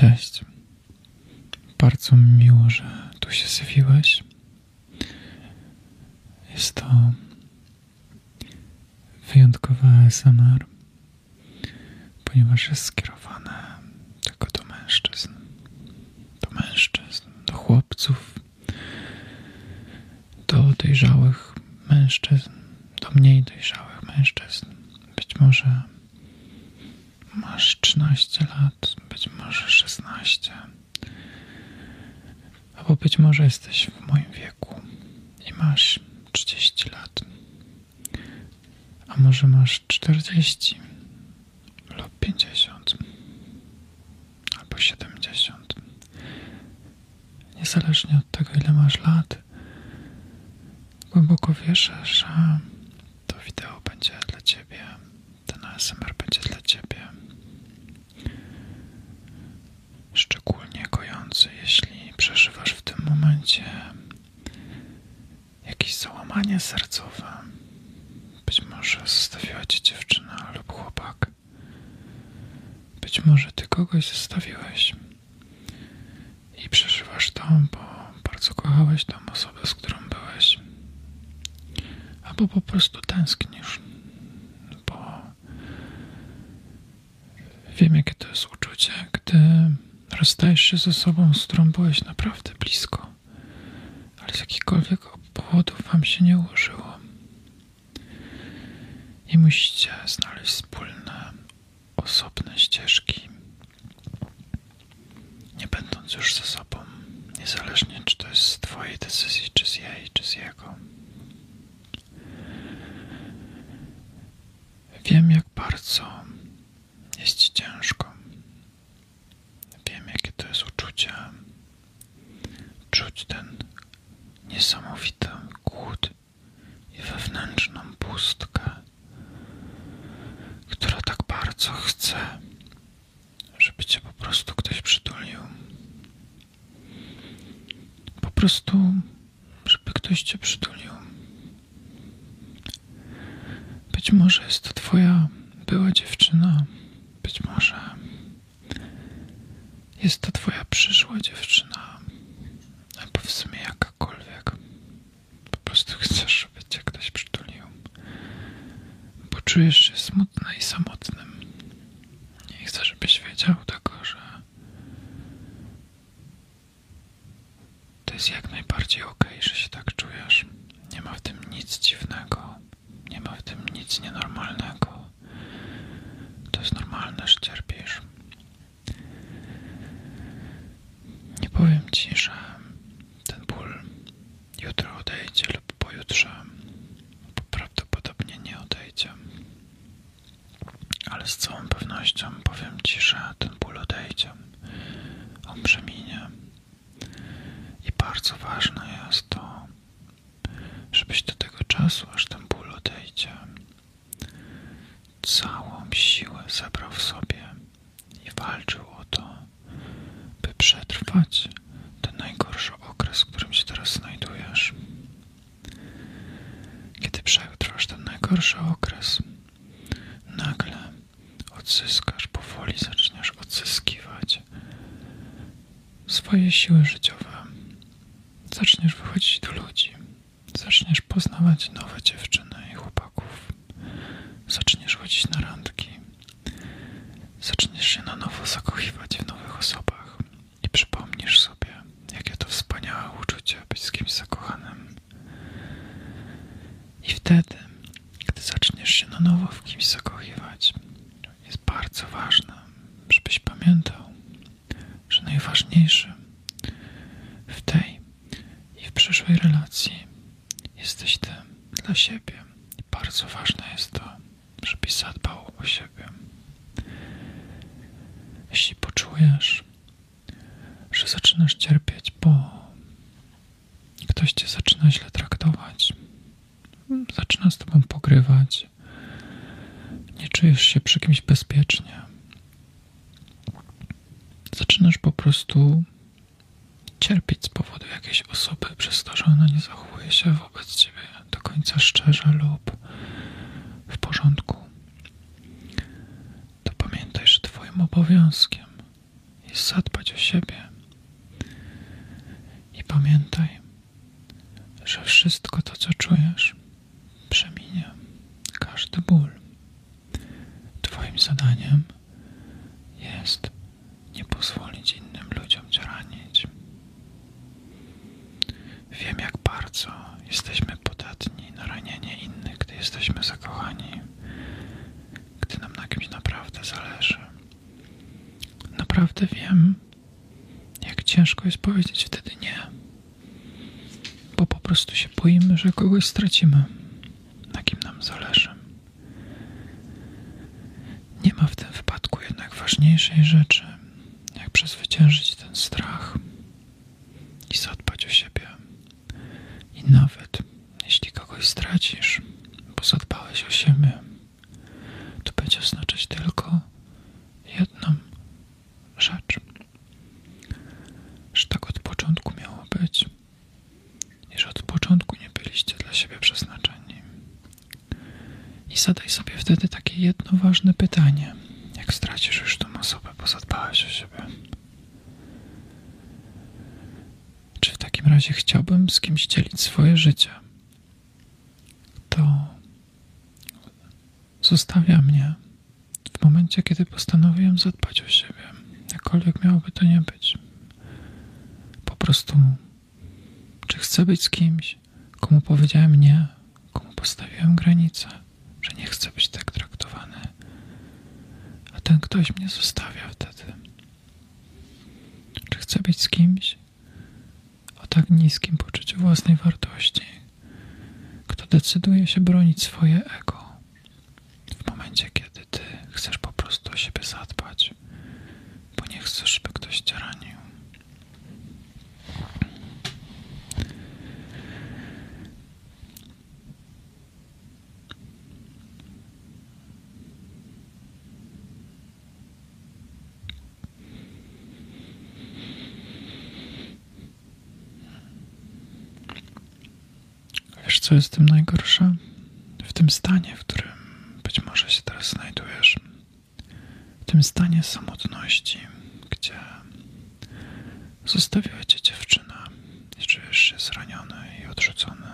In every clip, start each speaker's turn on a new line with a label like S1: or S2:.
S1: Cześć. Bardzo mi miło, że tu się zjawiłeś. Jest to wyjątkowe ASMR, ponieważ jest skierowane tylko do mężczyzn. Do mężczyzn, do chłopców, do dojrzałych mężczyzn, do mniej dojrzałych mężczyzn. Być może masz 13 lat, być może 16, albo być może jesteś w moim wieku i masz 30 lat, a może masz 40 lub 50 albo 70. Niezależnie od tego, ile masz lat, głęboko wierzę, że to wideo będzie dla ciebie, ten ASMR będzie dla ciebie szczególnie kojący, jeśli przeżywasz w tym momencie jakieś załamanie sercowe. Być może zostawiła cię dziewczyna lub chłopak. Być może ty kogoś zostawiłeś i przeżywasz to, bo bardzo kochałeś tą osobę, z którą byłeś. Albo po prostu tęsknisz, bo wiem, jakie to jest uczucie, gdy rozstajesz się z osobą, z którą byłeś naprawdę blisko, ale z jakichkolwiek powodów wam się nie ułożyło. I musicie znaleźć wspólne, osobne ścieżki, nie będąc już ze sobą, niezależnie czy to jest z Twojej decyzji, czy z jej, czy z jego. Wiem, jak bardzo jest ci ciężko. Wiem, jakie to jest uczucie. Czuć ten niesamowity głód i wewnętrzną pustkę, która tak bardzo chce, żeby cię po prostu ktoś przytulił. Po prostu, żeby ktoś cię przytulił. Być może jest to twoja była dziewczyna, być może jest to twoja przyszła dziewczyna, albo w sumie jakakolwiek. Po prostu chcesz, żeby cię ktoś przytulił, bo czujesz się smutny i samotnym. Nie chcę, żebyś wiedział tego, że to jak najbardziej okej, że się tak czujesz. Nie ma w tym nic dziwnego, nie ma w tym nic nienormalnego. To jest normalne, że cierpisz. Nie powiem ci, że ten ból jutro odejdzie lub pojutrze, bo prawdopodobnie nie odejdzie. Ale z całą pewnością powiem ci, że ten ból odejdzie. On przeminie. I bardzo ważne jest to, żebyś do tego czasu, aż ten ból odejdzie, całą siłę zebrał w sobie i walczył o to, by przetrwać ten najgorszy okres, w którym się teraz znajdujesz. Kiedy przetrwasz ten najgorszy okres, nagle odzyskasz, powoli zaczniesz odzyskiwać swoje siły życiowe. Zaczniesz wychodzić do ludzi, zaczniesz poznawać nowe dziewczyny i chłopaków, zaczniesz chodzić na randki, zaczniesz się na nowo zakochiwać w nowych osobach i przypomnisz sobie, jakie to wspaniałe uczucie być z kimś zakochanym. I wtedy, gdy zaczniesz się na nowo w kimś zakochiwać, jest bardzo ważne, żebyś pamiętał, że najważniejsze w tej i w przyszłej relacji jesteś ty dla siebie. I bardzo ważne jest to, żebyś zadbał o siebie. Jeśli poczujesz, że zaczynasz cierpieć, bo ktoś cię zaczyna źle traktować, zaczyna z tobą pogrywać, nie czujesz się przy kimś bezpiecznie, zaczynasz po prostu cierpieć z powodu jakiejś osoby przez to, że ona nie zachowuje się wobec ciebie do końca szczerze lub w porządku, to pamiętaj, że twoim obowiązkiem jest zadbać o siebie. I pamiętaj, że wszystko to, co czujesz, przeminie. Każdy ból. Twoim zadaniem jest nie pozwolić innym ludziom cię ranić. Wiem, jak bardzo jesteśmy podatni na ranienie innych, gdy jesteśmy zakochani, gdy nam na kimś naprawdę zależy. Naprawdę wiem, jak ciężko jest powiedzieć wtedy nie, bo po prostu się boimy, że kogoś stracimy, na kim nam zależy. Nie ma w tym wypadku jednak ważniejszej rzeczy, jak przezwyciężyć ten strach i zadbać o siebie. I nawet jeśli kogoś stracisz, bo zadbałeś o siebie, to będzie oznaczać tylko jedną rzecz. Że tak od początku miało być i że od początku nie byliście dla siebie przeznaczeni. I zadaj sobie wtedy takie jedno ważne pytanie, jak stracisz już tą osobę, bo zadbałeś o siebie. Czy w takim razie chciałbym z kimś dzielić swoje życie? To zostawia mnie w momencie, kiedy postanowiłem zadbać o siebie, jakkolwiek miałoby to nie być. Po prostu, czy chcę być z kimś, komu powiedziałem nie, komu postawiłem granicę, że nie chcę być tak traktowany, a ten ktoś mnie zostawia wtedy. Czy chcę być z kimś o tak niskim poczuciu własnej wartości, kto decyduje się bronić swoje ego w momencie, kiedy ty chcesz po prostu o siebie zadbać, bo nie chcesz, żeby ktoś cię ranił. Wiesz, co jest tym najgorsze? W tym stanie, w którym być może się teraz znajdujesz, w tym stanie samotności, gdzie zostawiła cię dziewczyna i czujesz się zraniony i odrzucony.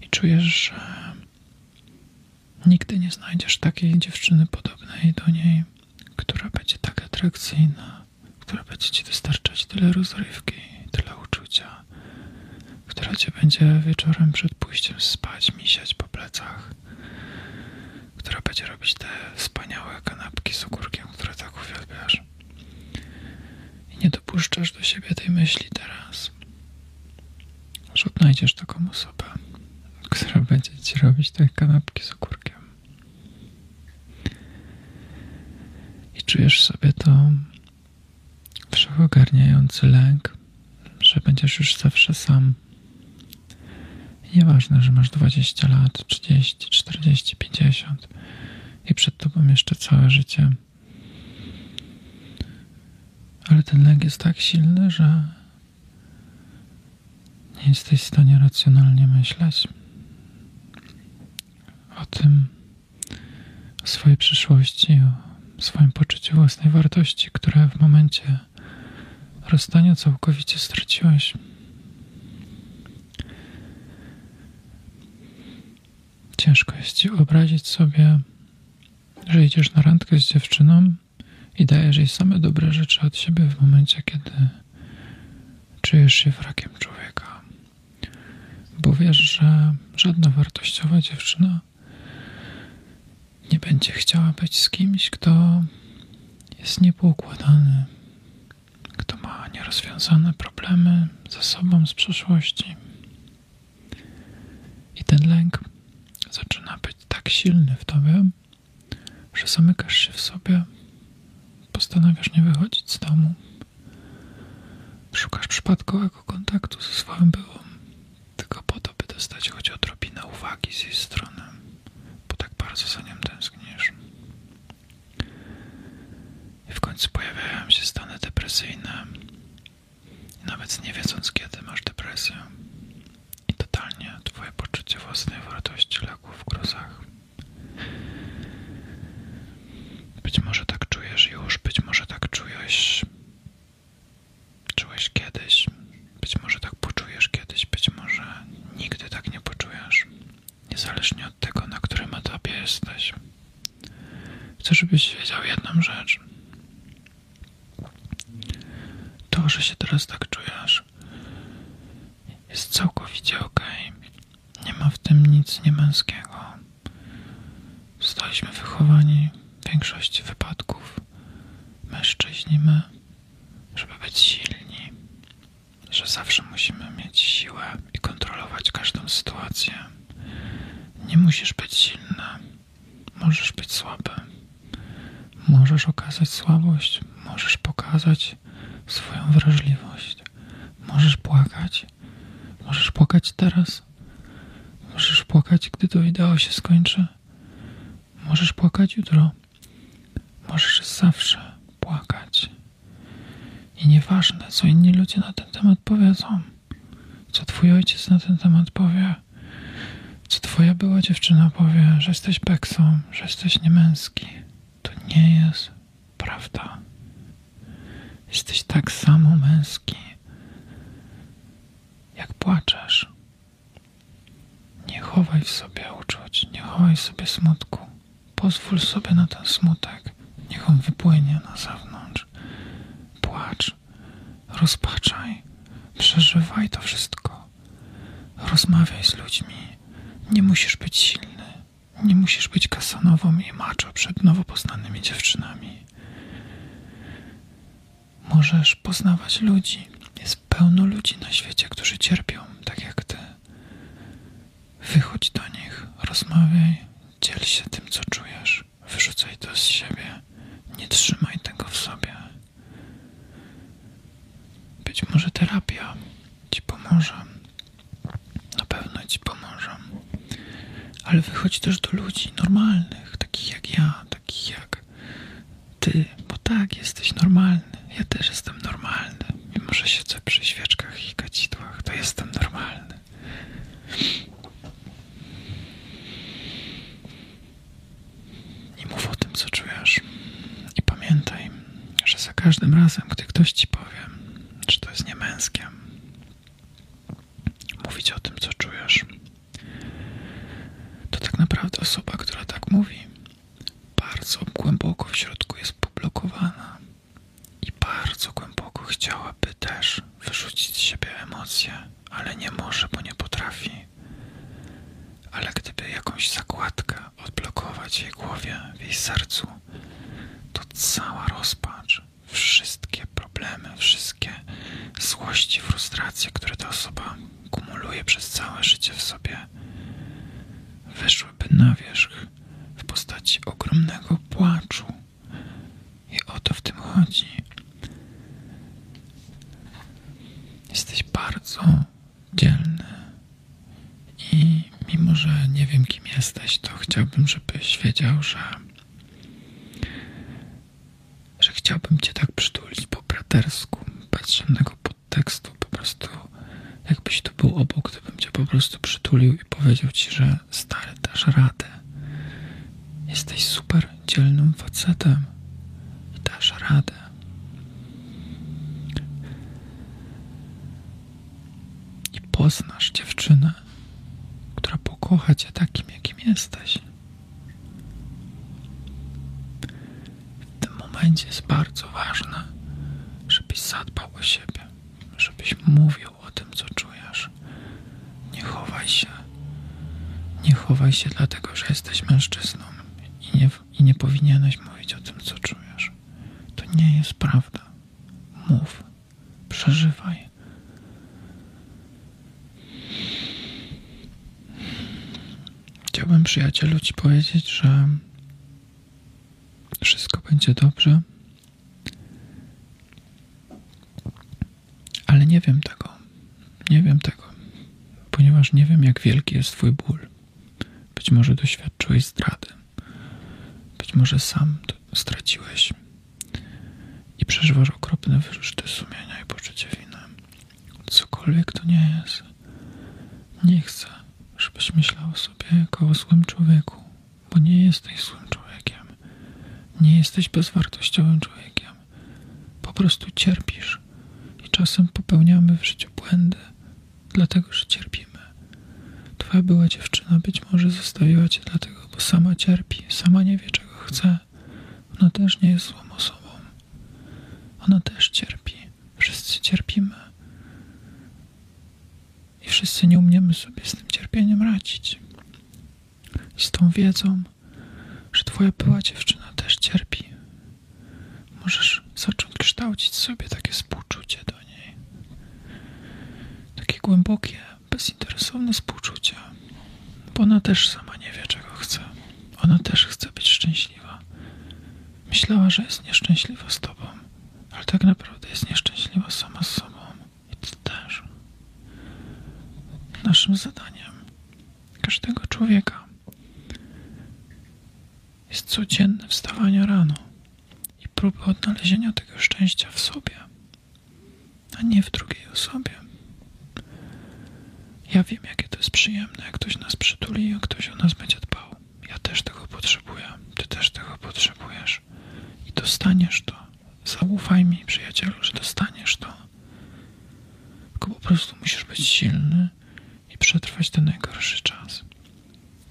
S1: I czujesz, że nigdy nie znajdziesz takiej dziewczyny podobnej do niej, która będzie tak atrakcyjna, która będzie ci dostarczać tyle rozrywki, tyle uczucia która cię będzie wieczorem przed pójściem spać, misiać po plecach, która będzie robić te wspaniałe kanapki z ogórkiem, które tak uwielbiasz. I nie dopuszczasz do siebie tej myśli teraz, że odnajdziesz taką osobę, która będzie ci robić te kanapki z ogórkiem. I czujesz sobie to wszechogarniający lęk, że będziesz już zawsze sam Nieważne, że masz 20 lat, 30, 40, 50 i przed tobą jeszcze całe życie. Ale ten lęk jest tak silny, że nie jesteś w stanie racjonalnie myśleć o tym, o swojej przyszłości, o swoim poczuciu własnej wartości, które w momencie rozstania całkowicie straciłeś. Ciężko jest ci wyobrazić sobie, że idziesz na randkę z dziewczyną i dajesz jej same dobre rzeczy od siebie w momencie, kiedy czujesz się wrakiem człowieka. Bo wiesz, że żadna wartościowa dziewczyna nie będzie chciała być z kimś, kto jest niepoukładany, kto ma nierozwiązane problemy ze sobą z przeszłości. I ten lęk zaczyna być tak silny w tobie, że zamykasz się w sobie, postanawiasz nie wychodzić z domu, szukasz przypadkowego kontaktu ze swoją byłą, tylko po to, by dostać choć odrobinę uwagi z jej strony, bo tak bardzo za nią tęsknisz. I w końcu pojawiają się stany depresyjne, nawet nie wiedząc kiedy masz depresję totalnie twoje poczucie własnej wartości legło w gruzach. Być może tak czujesz już, być może tak czujesz To, że się teraz tak czujesz, jest całkowicie okej. Nie ma w tym nic niemęskiego. Zostaliśmy wychowani w większości wypadków, mężczyźni my, żeby być silni, że zawsze musimy mieć siłę i kontrolować każdą sytuację. Nie musisz być silny, możesz być słaby. Możesz okazać słabość, możesz pokazać swoją wrażliwość. Możesz płakać, możesz płakać teraz, możesz płakać, gdy to wideo się skończy. Możesz płakać jutro. Możesz zawsze płakać. I nieważne, co inni ludzie na ten temat powiedzą, co twój ojciec na ten temat powie, co twoja była dziewczyna powie, że jesteś peksą, że jesteś niemęski, to nie jest prawda. Jesteś tak samo męski, jak płaczesz. Nie chowaj w sobie uczuć, nie chowaj w sobie smutku. Pozwól sobie na ten smutek. Niech on wypłynie na zewnątrz. Płacz, rozpaczaj, przeżywaj to wszystko. Rozmawiaj z ludźmi. Nie musisz być silny. Nie musisz być kasanową i macho przed nowo poznanymi dziewczynami. Możesz poznawać ludzi. Jest pełno ludzi na świecie, którzy cierpią tak jak ty. Wychodź do nich, rozmawiaj, dziel się tym, co czujesz. Wyrzucaj to z siebie. Nie trzymaj tego w sobie. Być może terapia ci pomoże. Na pewno ci pomoże. Ale wychodź też do ludzi normalnych, takich jak ja, takich jak ty, bo tak, jesteś normalny. Ja też jestem normalny. Mimo, że siedzę przy świeczkach i kadzidłach, to jestem normalny. Nie mów o tym, co czujesz. I pamiętaj, że za każdym razem, gdy ktoś ci powie, że to jest niemęskie, mówić o tym, co czujesz, to tak naprawdę osoba, która tak mówi, bardzo głęboko w środku jest poblokowana i bardzo głęboko chciałaby też wyrzucić z siebie emocje, ale nie może, bo nie potrafi. Ale gdyby jakąś zakładkę odblokować w jej głowie, w jej sercu, to cała rozpacz, wszystkie problemy, wszystkie złości, frustracje, które ta osoba kumuluje przez całe życie w sobie, wyszłyby na wierzch w postaci ogromnego płaczu. I o to w tym chodzi. Jesteś bardzo dzielny. I mimo, że nie wiem, kim jesteś, to chciałbym, żebyś wiedział, że. że chciałbym cię tak przytulić po bratersku, bez żadnego podtekstu, po prostu jakbyś tu był obok, to bym cię po prostu przytulił i powiedział ci, cię takim, jakim jesteś. W tym momencie jest bardzo ważne, żebyś zadbał o siebie, żebyś mówił o tym, co czujesz. Nie chowaj się. Nie chowaj się dlatego, że jesteś mężczyzną i nie, i nie powinieneś mówić o tym, co czujesz. To nie jest prawda. Mów. Przeżywaj. Chciałbym przyjacielu ci powiedzieć, że wszystko będzie dobrze, ale nie wiem tego. Nie wiem tego, ponieważ nie wiem, jak wielki jest Twój ból. Być może doświadczyłeś zdrady, być może sam straciłeś i przeżywasz okropne wyrzuty sumienia i poczucie winy. Cokolwiek to nie jest, nie chcę, żebyś myślał sobie jako o złym człowieku, bo nie jesteś złym człowiekiem. Nie jesteś bezwartościowym człowiekiem. Po prostu cierpisz i czasem popełniamy w życiu błędy, dlatego że cierpimy. Twoja była dziewczyna być może zostawiła cię dlatego, bo sama cierpi, sama nie wie czego chce. Ona też nie jest złą osobą. Ona też cierpi. Wszyscy cierpimy. Wszyscy nie umiemy sobie z tym cierpieniem radzić. Z tą wiedzą, że twoja była dziewczyna też cierpi, możesz zacząć kształcić sobie takie współczucie do niej. Takie głębokie, bezinteresowne współczucie. Bo ona też sama nie wie, czego chce. Ona też chce być szczęśliwa. Myślała, że jest nieszczęśliwa z tobą, ale tak naprawdę jest nieszczęśliwa sama z sobą. I ty też. Naszym zadaniem każdego człowieka jest codzienne wstawanie rano i próba odnalezienia tego szczęścia w sobie, a nie w drugiej osobie. Ja wiem, jakie to jest przyjemne, jak ktoś nas przytuli, jak ktoś o nas będzie dbał. Ja też tego potrzebuję, ty też tego potrzebujesz. I dostaniesz to. Zaufaj mi, przyjacielu, że dostaniesz to. Tylko po prostu musisz być silny i przetrwać ten najgorszy czas.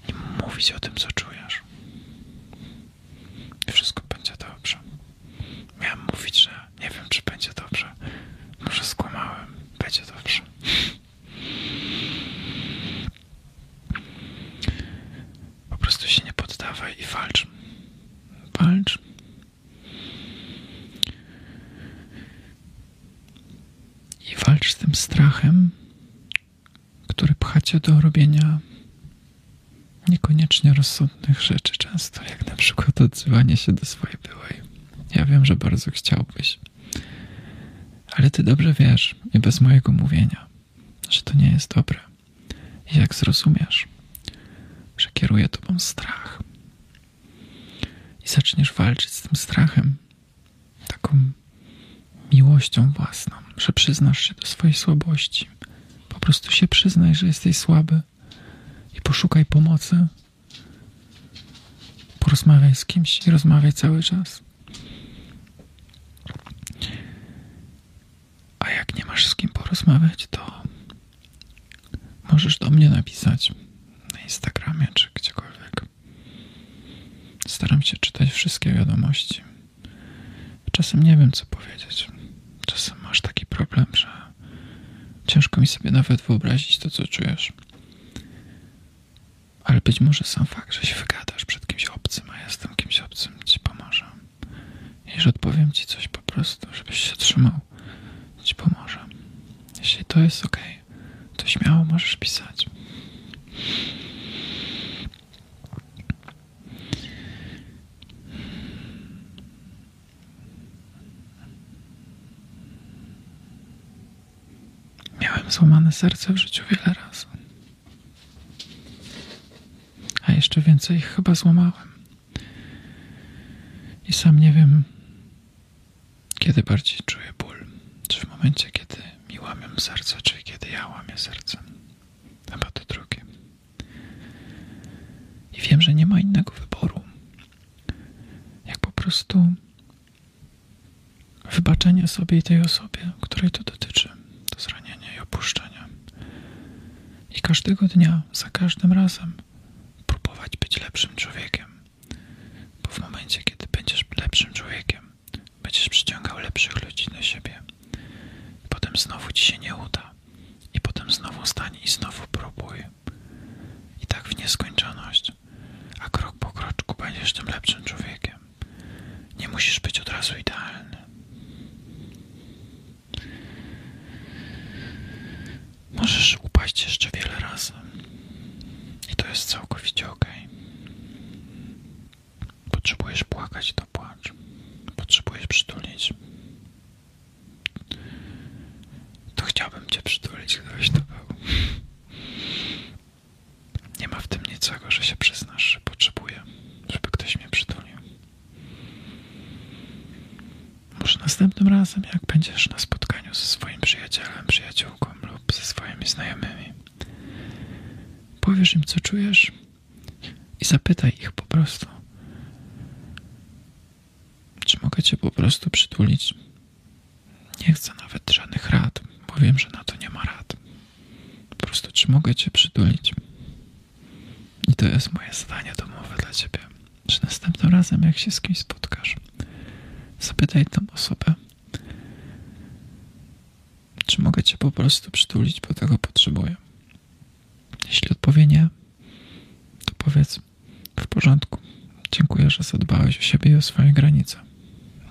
S1: I mówić o tym, co czujesz. Wszystko będzie dobrze. Miałem mówić, że nie wiem, czy będzie dobrze. Może skłamałem. Będzie dobrze. Po prostu się nie poddawaj i walcz. Walcz. I walcz z tym strachem, do robienia niekoniecznie rozsądnych rzeczy często, jak na przykład odzywanie się do swojej byłej. Ja wiem, że bardzo chciałbyś, ale ty dobrze wiesz, i bez mojego mówienia, że to nie jest dobre. I jak zrozumiesz, że kieruje tobą strach i zaczniesz walczyć z tym strachem, taką miłością własną, że przyznasz się do swojej słabości, prostu się przyznaj, że jesteś słaby i poszukaj pomocy. Porozmawiaj z kimś i rozmawiaj cały czas. A jak nie masz z kim porozmawiać, to możesz do mnie napisać na Instagramie czy gdziekolwiek. Staram się czytać wszystkie wiadomości. Czasem nie wiem, co powiedzieć. Czasem masz taki problem, że ciężko mi sobie nawet wyobrazić to, co czujesz. Ale być może sam fakt, że się wygadasz przed kimś obcym, a jestem kimś obcym, ci pomoże. I że odpowiem ci coś po prostu, żebyś się trzymał, ci pomoże. Jeśli to jest ok, to śmiało możesz pisać. Złamane serce w życiu wiele razy. A jeszcze więcej ich chyba złamałem. I sam nie wiem, kiedy bardziej czuję ból. Czy w momencie, kiedy mi łamią serce, czy kiedy ja łamię serce. Chyba to drugie. I wiem, że nie ma innego wyboru. Jak po prostu wybaczenie sobie i tej osobie, której to dotyczy, opuszczenia. I każdego dnia, za każdym razem próbować być lepszym człowiekiem. Bo w momencie, kiedy będziesz lepszym człowiekiem, będziesz przyciągał lepszych ludzi do siebie. Potem znowu ci się nie uda. I potem znowu stań i znowu próbuj. I tak w nieskończoność. A krok po kroczku będziesz tym lepszym człowiekiem. Nie musisz być od razu idealny. Możesz upaść jeszcze wiele razy. I to jest całkowicie ok. Potrzebujesz płakać, to płacz. Potrzebujesz przytulić. To chciałbym cię przytulić, gdybyś to był. Nie ma w tym niczego, że się przyznasz, że potrzebuję, żeby ktoś mnie przytulił. Może następnym razem, jak będziesz na spotkaniu ze swoim przyjacielem, przyjaciółką lub ze swoimi znajomymi, powiesz im, co czujesz i zapytaj ich po prostu, czy mogę cię po prostu przytulić. Nie chcę nawet żadnych rad, bo wiem, że na to nie ma rad. Po prostu, czy mogę cię przytulić. I to jest moje zadanie domowe dla ciebie. Czy następnym razem, jak się z kimś spotkasz, zapytaj tą osobę, cię po prostu przytulić, bo tego potrzebuję. Jeśli odpowie nie, to powiedz w porządku. Dziękuję, że zadbałeś o siebie i o swoje granice.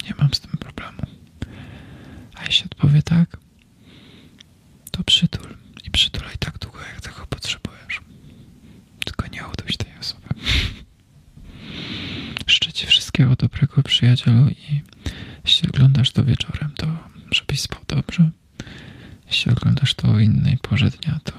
S1: Nie mam z tym problemu. A jeśli odpowie tak, to przytul i przytulaj tak długo, jak tego potrzebujesz. Tylko nie uduś tej osoby. Życzę Ci wszystkiego dobrego, przyjacielu i jeśli oglądasz to wieczorem, to żebyś spał dobrze. Jeśli oglądasz to o innej porze dnia, to